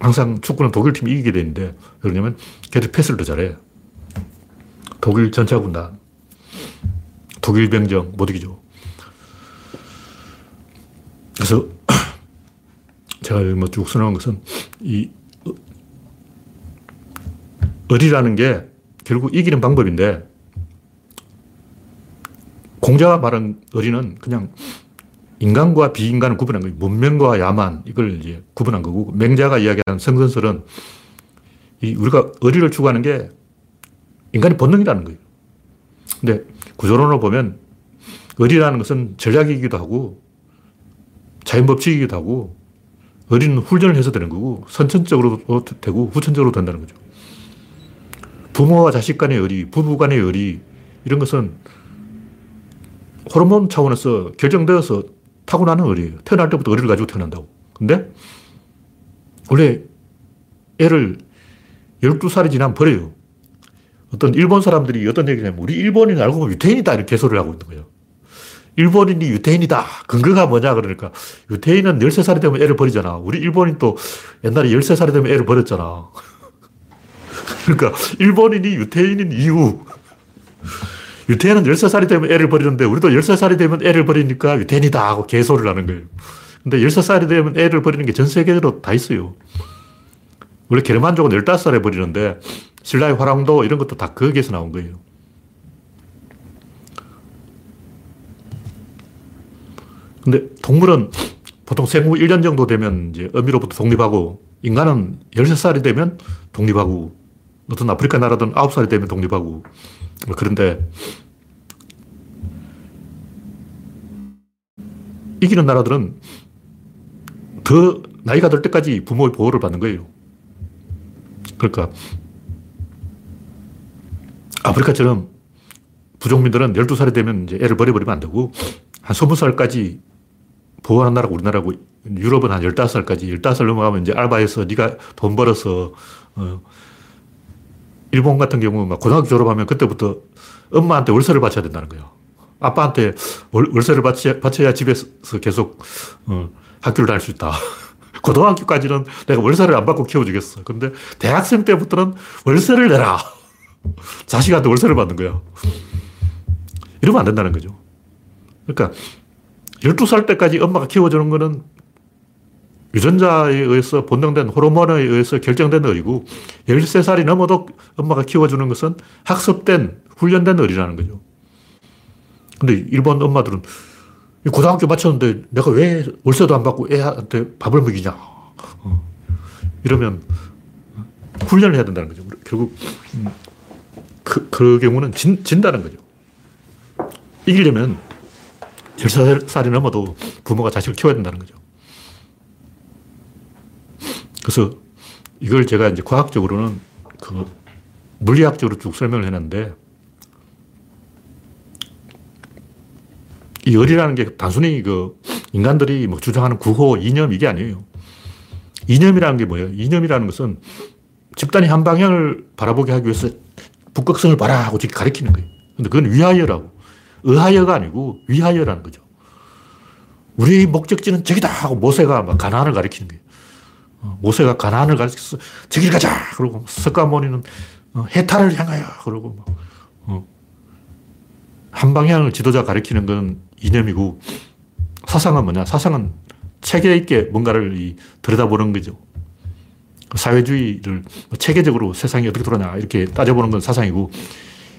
A: 항상 축구는 독일 팀이 이기게 되는데 왜냐면 걔들 패스를 더 잘해. 독일 전차 군단. 독일 병정 못 이기죠. 그래서 [clears throat] 제가 뭐쭉 선언한 것은 이 의리라는 게 결국 이기는 방법인데 공자가 말한 의리는 그냥 인간과 비인간을 구분한 거예요. 문명과 야만 이걸 이제 구분한 거고 맹자가 이야기하는 성선설은 이 우리가 의리를 추구하는 게 인간의 본능이라는 거예요. 근데 구조론으로 보면 의리라는 것은 전략이기도 하고 자연법칙이기도 하고 의리는 훈련을 해서 되는 거고 선천적으로도 되고 후천적으로 된다는 거죠. 부모와 자식 간의 의리, 부부 간의 의리, 이런 것은 호르몬 차원에서 결정되어서 타고나는 의리예요. 태어날 때부터 의리를 가지고 태어난다고. 근데 원래 애를 12살이 지나면 버려요. 어떤 일본 사람들이 어떤 얘기를 하면 우리 일본인 알고 보면 유태인이다 이렇게 개소리를 하고 있는 거예요. 일본인이 유태인이다. 근거가 뭐냐 그러니까 유태인은 13살이 되면 애를 버리잖아. 우리 일본인 또 옛날에 13살이 되면 애를 버렸잖아. [laughs] 그러니까 일본인이 유태인인 이유. 유태인은 13살이 되면 애를 버리는데 우리도 13살이 되면 애를 버리니까 유태인이다 하고 개소리를 하는 거예요. 근데 13살이 되면 애를 버리는 게 전 세계적으로 다 있어요. 원래 게르만족은 15살에 버리는데 신라의 화랑도 이런 것도 다 거기에서 나온 거예요. 근데 동물은 보통 생후 1년 정도 되면 이제 어미로부터 독립하고 인간은 13살이 되면 독립하고 어떤 아프리카 나라든 9살이 되면 독립하고 그런데 이기는 나라들은 더 나이가 들 때까지 부모의 보호를 받는 거예요. 그러니까 아프리카처럼 부족민들은 12살이 되면 이제 애를 버려버리면 안 되고 한 20살까지 보호하는 나라가 우리나라고 유럽은 한 15살까지 15살 넘어가면 이제 알바해서 네가 돈 벌어서 어, 일본 같은 경우 막 고등학교 졸업하면 그때부터 엄마한테 월세를 바쳐야 된다는 거예요. 아빠한테 월, 월세를 바쳐야, 바쳐야 집에서 계속 어, 학교를 다닐 수 있다. [laughs] 고등학교까지는 내가 월세를 안 받고 키워주겠어. 근데 대학생 때부터는 월세를 내라. 자식한테 월세를 받는 거야. 이러면 안 된다는 거죠. 그러니까 12살 때까지 엄마가 키워주는 거는 유전자에 의해서 본능된 호르몬에 의해서 결정된 어리고 13살이 넘어도 엄마가 키워주는 것은 학습된, 훈련된 어리라는 거죠. 근데 일본 엄마들은 고등학교 마쳤는데 내가 왜 월세도 안 받고 애한테 밥을 먹이냐. 어. 이러면 훈련을 해야 된다는 거죠. 결국 음, 그, 그 경우는 진, 진다는 거죠. 이기려면 13살이 넘어도 부모가 자식을 키워야 된다는 거죠. 그래서 이걸 제가 이제 과학적으로는 그 물리학적으로 쭉 설명을 해놨는데 이 열이라는 게 단순히 그 인간들이 뭐 주장하는 구호, 이념 이게 아니에요. 이념이라는 게 뭐예요? 이념이라는 것은 집단이 한 방향을 바라보게 하기 위해서 북극성을 봐라 하고 가리키는 거예요. 근데 그건 위하여라고. 의하여가 아니고 위하여라는 거죠. 우리 목적지는 저기다 하고 모세가 막 가나안을 가리키는 거예요. 어, 모세가 가나안을 가리켜서 저길 가자! 그러고 석가모니는 어, 해탈을 향하여! 그러고 막, 어. 한 방향을 지도자 가리키는 건 이념이고 사상은 뭐냐? 사상은 체계 있게 뭔가를 들여다보는 거죠. 사회주의를 체계적으로 세상이 어떻게 돌아가냐 이렇게 따져보는 건 사상이고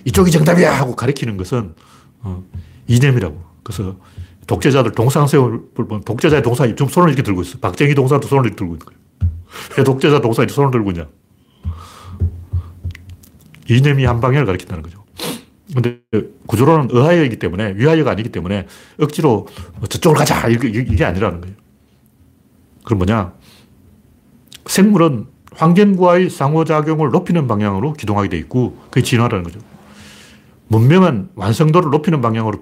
A: 이쪽이 정답이야 하고 가리키는 것은 어, 이념이라고. 그래서 독재자들 동상세월 보면 독재자의 동상이 좀 손을 이렇게 들고 있어. 박정희 동상도 손을 이렇게 들고 있는 거예요. 왜 독재자 동상이 손을 들고 있냐? 이념이 한 방향을 가리킨다는 거죠. 근데 구조로는 의하여이기 때문에 위하여가 아니기 때문에 억지로 저쪽으로 가자 이게 아니라는 거예요. 그럼 뭐냐? 생물은 환경과의 상호작용을 높이는 방향으로 기동하게 돼 있고 그게 진화라는 거죠. 문명은 완성도를 높이는 방향으로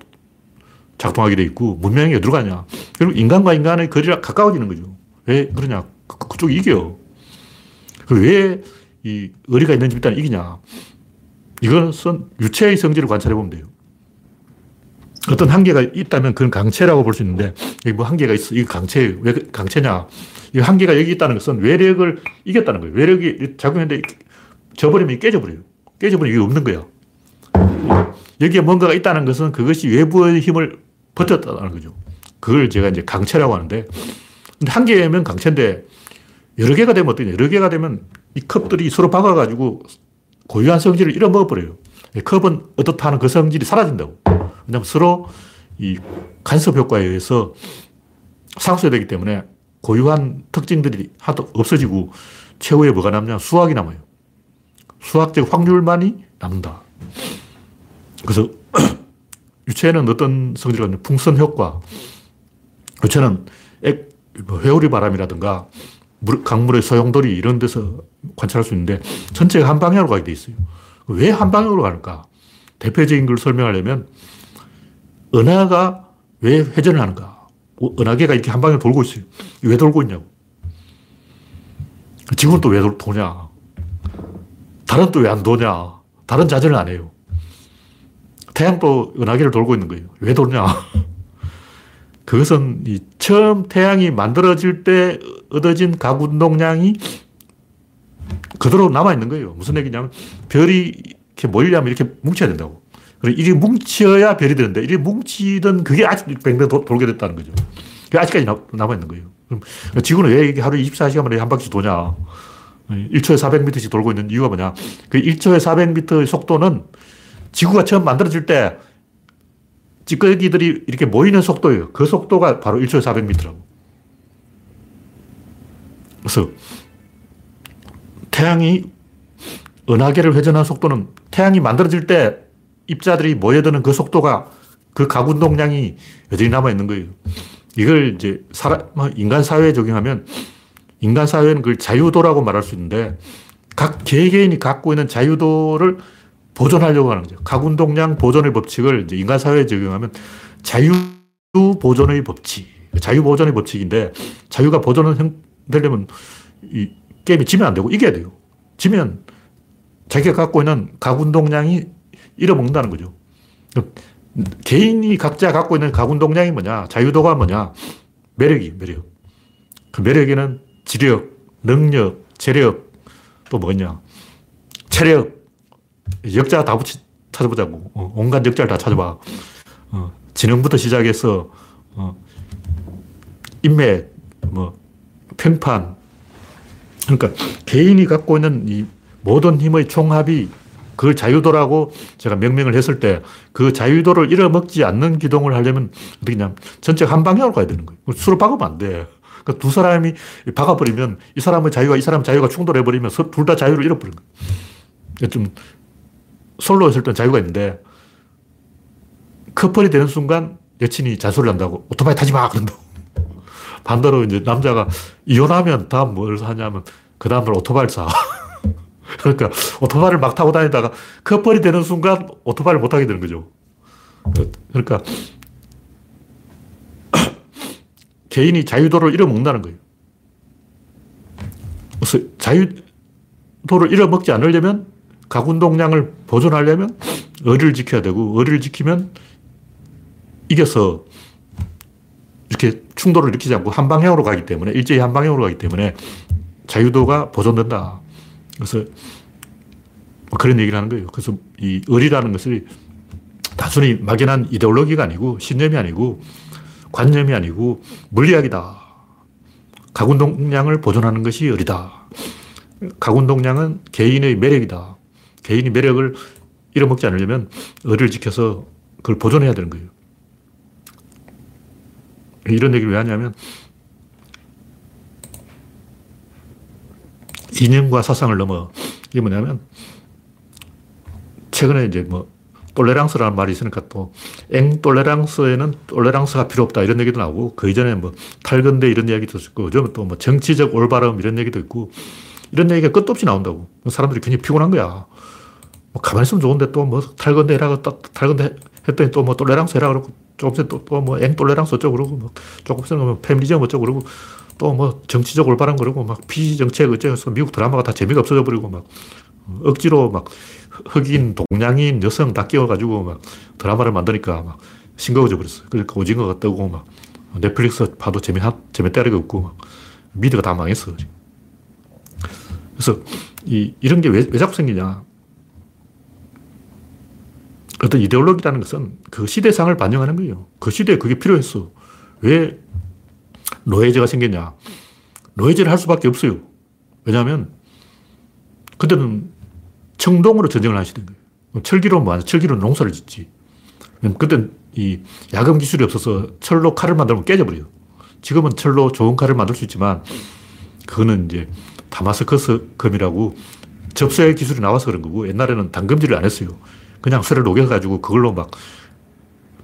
A: 작동하게 돼 있고 문명이 어디로 가냐. 결국 인간과 인간의 거리가 가까워지는 거죠. 왜 그러냐. 그, 그쪽이 이겨. 왜이 의리가 있는 집단이 이기냐. 이것은 유체의 성질을 관찰해 보면 돼요. 어떤 한계가 있다면 그건 강체라고 볼 수 있는데, 여기 뭐 한계가 있어. 이거 강체예요. 왜 강체냐. 이 한계가 여기 있다는 것은 외력을 이겼다는 거예요. 외력이 작용했는데 져버리면 깨져버려요. 깨져버리면 이게 없는 거야. 여기에 뭔가가 있다는 것은 그것이 외부의 힘을 버텼다는 거죠. 그걸 제가 이제 강체라고 하는데, 근데 한 개면 강체인데, 여러 개가 되면 어떠냐. 여러 개가 되면 이 컵들이 서로 박아가지고 고유한 성질을 잃어먹어버려요. 컵은 어떻다는 그 성질이 사라진다고. 왜냐면 서로 이 간섭 효과에 의해서 상쇄되기 때문에 고유한 특징들이 하도 없어지고 최후에 뭐가 남냐? 수학이 남아요. 수학적 확률만이 남는다. 그래서 [clears throat] 유체는 어떤 성질이 있냐? 풍선 효과. 유체는 액, 뭐 회오리 바람이라든가 물, 강물의 소용돌이 이런 데서 관찰할 수 있는데 전체가 한 방향으로 가게 돼 있어요. 왜 한 방향으로 가는가? 대표적인 걸 설명하려면 은하가 왜 회전을 하는가? 은하계가 이렇게 한 방향 돌고 있어요. 왜 돌고 있냐고. 지구는 또 왜 도냐? 달은 또 왜 안 도냐? 다른 자전을 안 해요. 태양도 은하계를 돌고 있는 거예요. 왜 도냐? [laughs] 그것은 이 처음 태양이 만들어질 때 얻어진 각 운동량이 그대로 남아있는 거예요. 무슨 얘기냐면 별이 이렇게 모이려면 이렇게 뭉쳐야 된다고. 그리고 이게 뭉쳐야 별이 되는데 이게 뭉치던 그게 아직 뱅뱅 돌게 됐다는 거죠. 그게 아직까지 남 아있는 거예요. 그럼 지구는 왜 이게 하루 24시간 만에 한 바퀴 도냐? 1초에 400m씩 돌고 있는 이유가 뭐냐? 그 1초에 400m의 속도는 지구가 처음 만들어질 때 찌꺼기들이 이렇게 모이는 속도예요. 그 속도가 바로 1초에 400m라고. 그래서 태양이 은하계를 회전하는 속도는 태양이 만들어질 때 입자들이 모여드는 그 속도가 그 가운동량이 여전히 남아있는 거예요. 이걸 이제 사람, 뭐 인간 사회에 적용하면 인간 사회는 그걸 자유도라고 말할 수 있는데 각 개개인이 갖고 있는 자유도를 보존하려고 하는 거죠. 각운동량 보존의 법칙을 인간 사회에 적용하면 자유 보존의 법칙. 자유 보존의 법칙인데 자유가 보존은 되려면 이 게임이 지면 안 되고 이겨야 돼요. 지면 자기가 갖고 있는 각운동량이 잃어먹는다는 거죠. 개인이 각자 갖고 있는 가군 동량이 뭐냐? 자유도가 뭐냐? 매력이, 매력. 그 매력에는 지력, 능력, 재력, 또 뭐냐? 체력, 역자 다 붙이, 찾아보자고. 어, 온갖 역자를 다 찾아봐. 어, 지능부터 시작해서, 어, 인맥, 뭐, 평판. 그러니까 개인이 갖고 있는 이 모든 힘의 총합이 그걸 자유도라고 제가 명명을 했을 때 그 자유도를 잃어먹지 않는 기동을 하려면 어떻게 냐면 전체 한 방향으로 가야 되는 거예요. 수로 박으면 안 돼. 그러니까 두 사람이 박아버리면 이 사람의 자유와 이 사람의 자유가 충돌해버리면 둘 다 자유를 잃어버리는 거예요. 좀 솔로 있을 땐 자유가 있는데 커플이 되는 순간 여친이 잔소리를 한다고 오토바이 타지 마! 그런다고. 반대로 이제 남자가 이혼하면 다음 뭘 하냐면 그 다음날 오토바이를 사. 그러니까 오토바이를 막 타고 다니다가 커플이 되는 순간 오토바이를 못 타게 되는 거죠. 그러니까 [coughs] 개인이 자유도를 잃어먹는다는 거예요. 그래서 자유도를 잃어먹지 않으려면 가군동량을 보존하려면 의리를 지켜야 되고 의리를 지키면 이겨서 이렇게 충돌을 일으키지 않고 한 방향으로 가기 때문에 일제히 한 방향으로 가기 때문에 자유도가 보존된다. 그래서 뭐 그런 얘기를 하는 거예요. 그래서 이 의리라는 것이 단순히 막연한 이데올로기가 아니고 신념이 아니고 관념이 아니고 물리학이다. 가군동량을 보존하는 것이 의리다. 가군동량은 개인의 매력이다. 개인이 매력을 잃어먹지 않으려면 의리를 지켜서 그걸 보존해야 되는 거예요. 이런 얘기를 왜 하냐면 이념과 사상을 넘어. 이게 뭐냐면 최근에 이제 뭐 똘레랑스라는 말이 있으니까 또 앵 똘레랑스에는 똘레랑스가 필요 없다 이런 얘기도 나오고 그 이전에 뭐 탈건대 이런 이야기도 있고 요즘은 또 뭐 정치적 올바름 이런 얘기도 있고 이런 얘기가 끝도 없이 나온다고. 사람들이 굉장히 피곤한 거야. 뭐 가만히 있으면 좋은데 또 뭐 탈건대 해라 탈건대 했더니 또 뭐 똘레랑스 해라 그러고 조금 전에 또뭐 앵 똘레랑스 어쩌고 그러고 뭐 조금 전에 뭐 페미니즘 어쩌고 그러고 또 뭐 정치적 올바른 그러고 막 비정책 해서 미국 드라마가 다 재미가 없어져 버리고 막 억지로 막 흑인, 동양인, 여성 다 끼워가지고 막 드라마를 만드니까 막 싱거워져 버렸어요. 그러니까 오징어가 뜨고 막 넷플릭스 봐도 재미, 재미때가리가 없고 막 미드가 다 망했어. 그래서 이, 이런 게 왜, 왜 자꾸 생기냐. 어떤 이데올로기라는 것은 그 시대상을 반영하는 거예요. 그 시대에 그게 필요했어. 왜 노예제가 생겼냐. 노예제를 할 수밖에 없어요. 왜냐하면 그때는 청동으로 전쟁을 하시던 거예요. 철기로 뭐 철기로 농사를 짓지. 그때 이 야금 기술이 없어서 철로 칼을 만들면 깨져버려요. 지금은 철로 좋은 칼을 만들 수 있지만 그거는 이제 다마스커스 금이라고 접수의 기술이 나와서 그런 거고 옛날에는 당금질을 안 했어요. 그냥 쇠를 녹여가지고 그걸로 막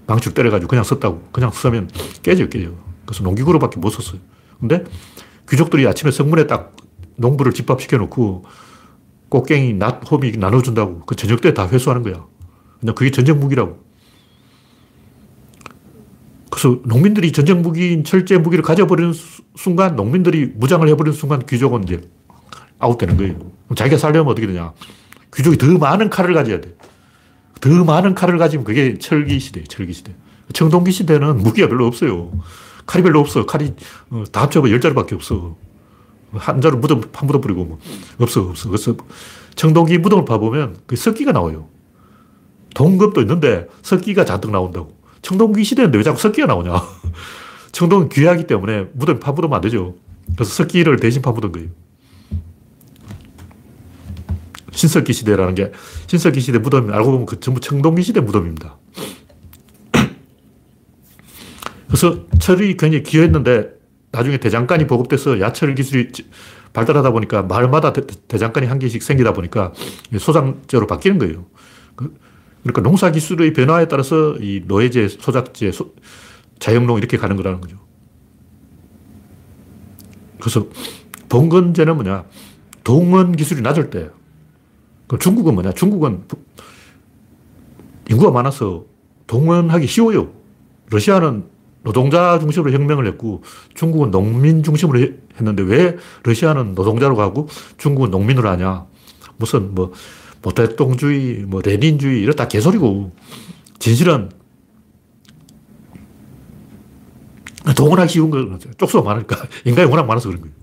A: 방출 때려가지고 그냥 썼다고. 그냥 쓰면 깨져요, 깨져. 그래서 농기구로밖에 못 썼어요. 근데 귀족들이 아침에 성문에 딱 농부를 집합시켜 놓고 꽃갱이, 낫, 호미 나눠준다고. 그 저녁 때 다 회수하는 거야. 그냥 그게 전쟁 무기라고. 그래서 농민들이 전쟁 무기인 철제 무기를 가져버리는 순간, 농민들이 무장을 해버리는 순간 귀족은 이제 아웃되는 거예요. 자기가 살려면 어떻게 되냐. 귀족이 더 많은 칼을 가져야 돼. 더 많은 칼을 가지면 그게 철기 시대, 철기 시대. 청동기 시대는 무기가 별로 없어요. 칼이 별로 없어. 칼이 어, 다 합쳐봐 열 자루밖에 없어. 한 자루 무덤, 한 무덤 뿌리고 뭐. 없어, 없어. 그래서 청동기 무덤을 봐보면 그 석기가 나와요. 동급도 있는데 석기가 잔뜩 나온다고. 청동기 시대인데 왜 자꾸 석기가 나오냐. [laughs] 청동은 귀하기 때문에 무덤 파묻으면 안 되죠. 그래서 석기를 대신 파묻은 거예요. 신석기 시대라는 게 신석기 시대 무덤 알고 보면 그 전부 청동기 시대 무덤입니다. 그래서 철이 굉장히 귀했는데 나중에 대장간이 보급돼서 야철 기술이 발달하다 보니까 마을마다 대, 장간이한 개씩 생기다 보니까 소장제로 바뀌는 거예요. 그, 그러니까 농사 기술의 변화에 따라서 이 노예제, 소작제, 소, 자영농 이렇게 가는 거라는 거죠. 그래서 봉건제는 뭐냐? 동원 기술이 낮을 때. 그럼 중국은 뭐냐? 중국은 인구가 많아서 동원하기 쉬워요. 러시아는 노동자 중심으로 혁명을 했고 중국은 농민 중심으로 했는데 왜 러시아는 노동자로 가고 중국은 농민으로 하냐. 무슨 뭐 모택동주의, 뭐 레닌주의 이런 다 개소리고 진실은 동원하기 쉬운 거, 쪽수가 많으니까. 인간이 워낙 많아서 그런 거예요.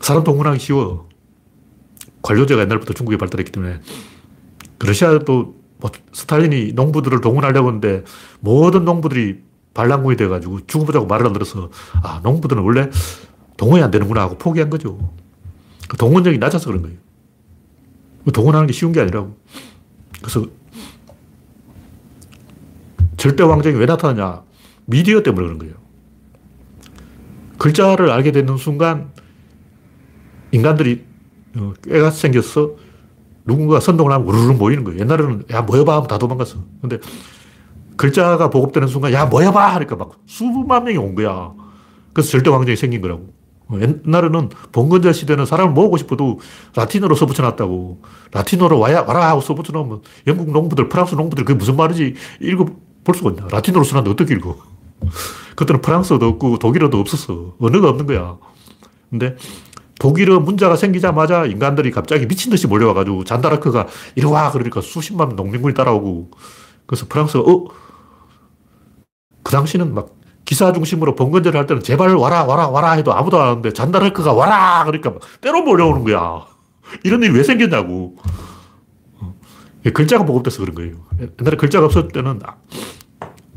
A: 사람 동원하기 쉬워. 관료제가 옛날부터 중국에 발달했기 때문에. 러시아도 뭐 스탈린이 농부들을 동원하려고 하는데 모든 농부들이 반란군이 돼가지고 죽어보자고 말을 안 들어서 아, 농부들은 원래 동원이 안 되는구나 하고 포기한 거죠. 그 동원력이 낮아서 그런 거예요. 그 동원하는 게 쉬운 게 아니라고. 그래서 절대 왕정이 왜 나타나냐? 미디어 때문에 그런 거예요. 글자를 알게 되는 순간 인간들이 어, 꾀가 생겼어. 누군가 선동을 하면 우르르 모이는 거예요. 옛날에는 야 모여봐 하면 다 도망갔어. 근데 글자가 보급되는 순간 야 모여봐 하니까 막 수만 명이 온 거야. 그래서 절대 왕정이 생긴 거라고. 어, 옛날에는 봉건자 시대는 사람을 모으고 싶어도 라틴어로 써붙여놨다고. 라틴어로 와야, 와라 하고 써붙여놓으면 영국 농부들, 프랑스 농부들 그게 무슨 말인지 읽어볼 수가 있냐. 라틴어로 써놨는데 어떻게 읽어. [laughs] 그때는 프랑스어도 없고 독일어도 없었어. 언어가 없는 거야. 근데 독일어 문자가 생기자마자 인간들이 갑자기 미친 듯이 몰려와가지고 잔다르크가 이리 와! 그러니까 수십만 농민군이 따라오고 그래서 프랑스가 어? 그 당시는 막 기사 중심으로 번건제를 할 때는 제발 와라, 와라, 와라 해도 아무도 안 하는데 잔다르크가 와라! 그러니까 때로 몰려오는 거야. [laughs] 이런 일이 왜 생겼냐고. 어. 글자가 보급돼서 그런 거예요. 옛날에 글자가 없었을 때는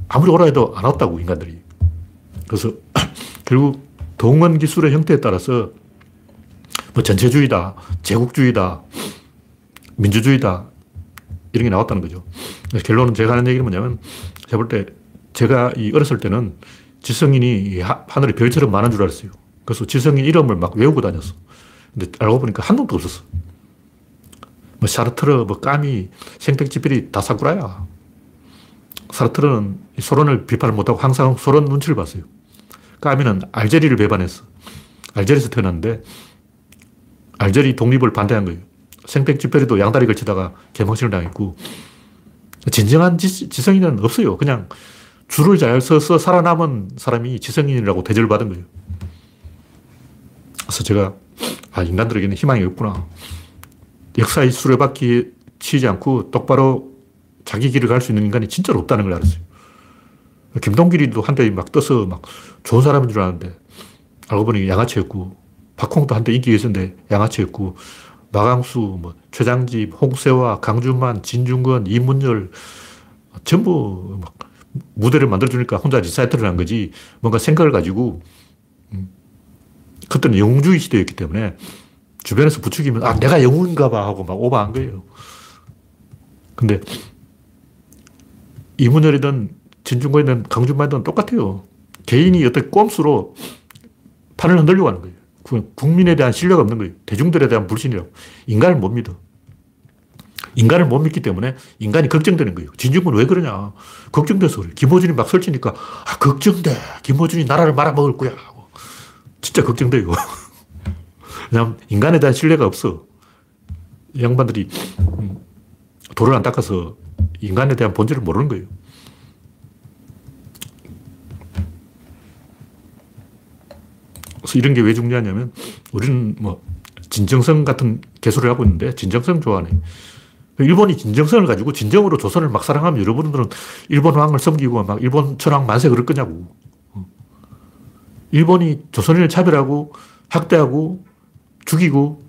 A: 아무리 오라 해도 안 왔다고, 인간들이. 그래서 [clears throat] 결국 동원 기술의 형태에 따라서 뭐 전체주의다, 제국주의다, 민주주의다, 이런 게 나왔다는 거죠. 결론은 제가 하는 얘기는 뭐냐면, 제가 볼 때, 제가 이 어렸을 때는 지성인이 하늘에 별처럼 많은 줄 알았어요. 그래서 지성인 이름을 막 외우고 다녔어. 근데 알고 보니까 한 놈도 없었어. 뭐 샤르트르, 뭐 까미, 생택지필이 다 사쿠라야. 사르트르는 소련을 비판을 못하고 항상 소련 눈치를 봤어요. 까미는 알제리를 배반했어. 알제리에서 태어났는데 알제리 독립을 반대한 거예요. 생택지페리도 양다리 걸치다가 개망신을 당했고 진정한 지, 지성인은 없어요. 그냥 줄을 잘 서서 살아남은 사람이 지성인이라고 대접을 받은 거예요. 그래서 제가 아, 인간들에게는 희망이 없구나. 역사의 수레바퀴 치지 않고 똑바로 자기 길을 갈 수 있는 인간이 진짜로 없다는 걸 알았어요. 김동길이도 한때 막 떠서 막 좋은 사람인 줄 알았는데 알고 보니 양아치였고 박홍도 한때 인기가 있었는데 양아치였고 마광수, 뭐 최장집, 홍세화, 강준만, 진중권, 이문열 전부 막 무대를 만들어주니까 혼자 리사이틀을 한 거지 뭔가 생각을 가지고 음, 그때는 영웅주의 시대였기 때문에 주변에서 부추기면 아 내가 영웅인가 봐 하고 막 오버한 거예요. 근데 이문열이든 진중권이든 강준만이든 똑같아요. 개인이 어떤 꼼수로 판을 흔들려고 하는 거예요. 국민에 대한 신뢰가 없는 거예요. 대중들에 대한 불신이라고. 인간을 못 믿어. 인간을 못 믿기 때문에 인간이 걱정되는 거예요. 진중권 왜 그러냐. 걱정돼서 그래. 김호준이 막 설치니까, 아, 걱정돼. 김호준이 나라를 말아먹을 거야. 진짜 걱정돼요. [laughs] 왜냐면 인간에 대한 신뢰가 없어. 양반들이 음, 돌을 안 닦아서 인간에 대한 본질을 모르는 거예요. 그래서 이런 게 왜 중요하냐면 우리는 뭐 진정성 같은 개소를 하고 있는데 진정성 좋아하네. 일본이 진정성을 가지고 진정으로 조선을 막 사랑하면 여러분들은 일본 왕을 섬기고 막 일본 천황 만세 그럴 거냐고. 일본이 조선인을 차별하고 학대하고 죽이고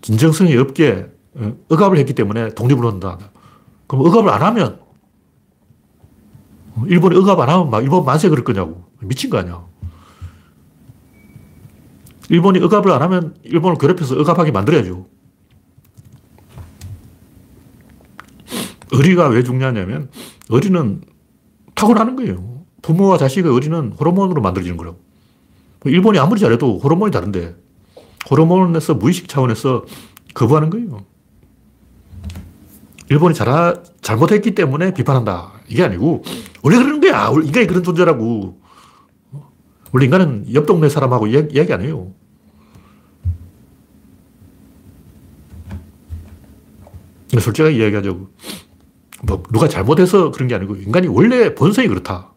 A: 진정성이 없게 어, 억압을 했기 때문에 독립을 한다. 그럼 억압을 안 하면 일본이 억압 안 하면 막 일본 만세 그럴 거냐고. 미친 거 아니야. 일본이 억압을 안 하면 일본을 괴롭혀서 억압하게 만들어야죠. 의리가 왜 중요하냐면 의리는 타고나는 거예요. 부모와 자식의 의리는 호르몬으로 만들어지는 거라고. 일본이 아무리 잘해도 호르몬이 다른데 호르몬에서 무의식 차원에서 거부하는 거예요. 일본이 잘, 잘못했기 때문에 비판한다. 이게 아니고 원래 그러는 거야. 인간이 그런 존재라고. 원래 인간은 옆 동네 사람하고 이야기, 이야기 안 해요. 솔직하게 이야기하자고. 뭐, 누가 잘못해서 그런 게 아니고, 인간이 원래 본성이 그렇다.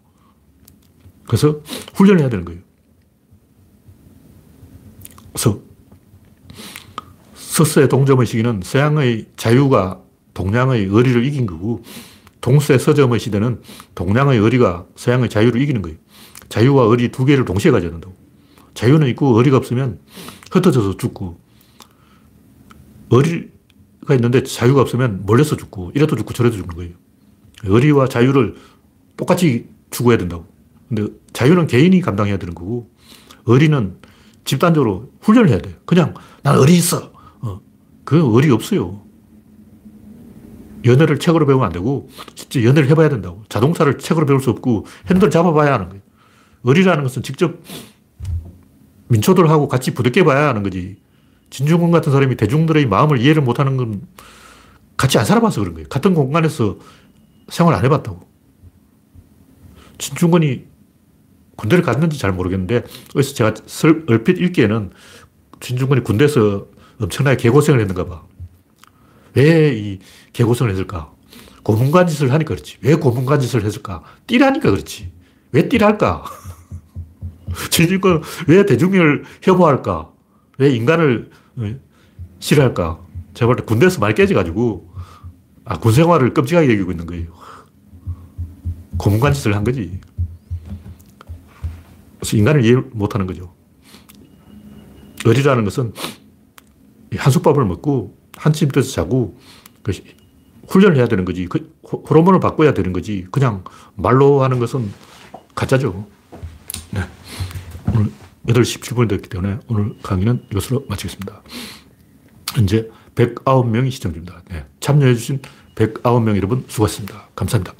A: 그래서 훈련을 해야 되는 거예요. 그래서, 서서의 동점의 시기는 서양의 자유가 동양의 의리를 이긴 거고, 동서의 서점의 시대는 동양의 의리가 서양의 자유를 이기는 거예요. 자유와 의리 두 개를 동시에 가져야 된다고. 자유는 있고 의리가 없으면 흩어져서 죽고, 의리 가 있는데 자유가 없으면 몰려서 죽고, 이래도 죽고 저래도 죽는 거예요. 의리와 자유를 똑같이 추구해야 된다고. 근데 자유는 개인이 감당해야 되는 거고, 의리는 집단적으로 훈련을 해야 돼요. 그냥 난 의리 있어. 어. 그 의리 없어요. 연애를 책으로 배우면 안 되고, 진짜 연애를 해봐야 된다고. 자동차를 책으로 배울 수 없고, 핸들 잡아봐야 하는 거예요. 의리라는 것은 직접 민초들하고 같이 부딪혀 봐야 하는 거지. 진중권 같은 사람이 대중들의 마음을 이해를 못하는 건 같이 안 살아봐서 그런 거예요. 같은 공간에서 생활 안 해봤다고. 진중권이 군대를 갔는지 잘 모르겠는데, 그래서 제가 얼핏 읽기에는 진중권이 군대에서 엄청나게 개고생을 했는가 봐. 왜 이 개고생을 했을까? 고문관 짓을 하니까 그렇지. 왜 고문관 짓을 했을까? 띠라니까 그렇지. 왜 띠랄까? [laughs] 진중권 왜 대중을 혐오할까? 왜 인간을 어, 싫어할까? 제가 볼때 군대에서 많이 깨져가지고, 아, 군 생활을 끔찍하게 여기고 있는 거예요. 고문관 짓을 한 거지. 그래서 인간을 이해 못 하는 거죠. 의리라는 것은 한솥밥을 먹고 한치 밑에서 자고 그 훈련을 해야 되는 거지. 그 호르몬을 바꿔야 되는 거지. 그냥 말로 하는 것은 가짜죠. 네. 오늘 8시 17분이 됐기 때문에 오늘 강의는 이것으로 마치겠습니다. 현재 109명이 시청 중입니다. 네. 참여해주신 109명 여러분 수고하셨습니다. 감사합니다.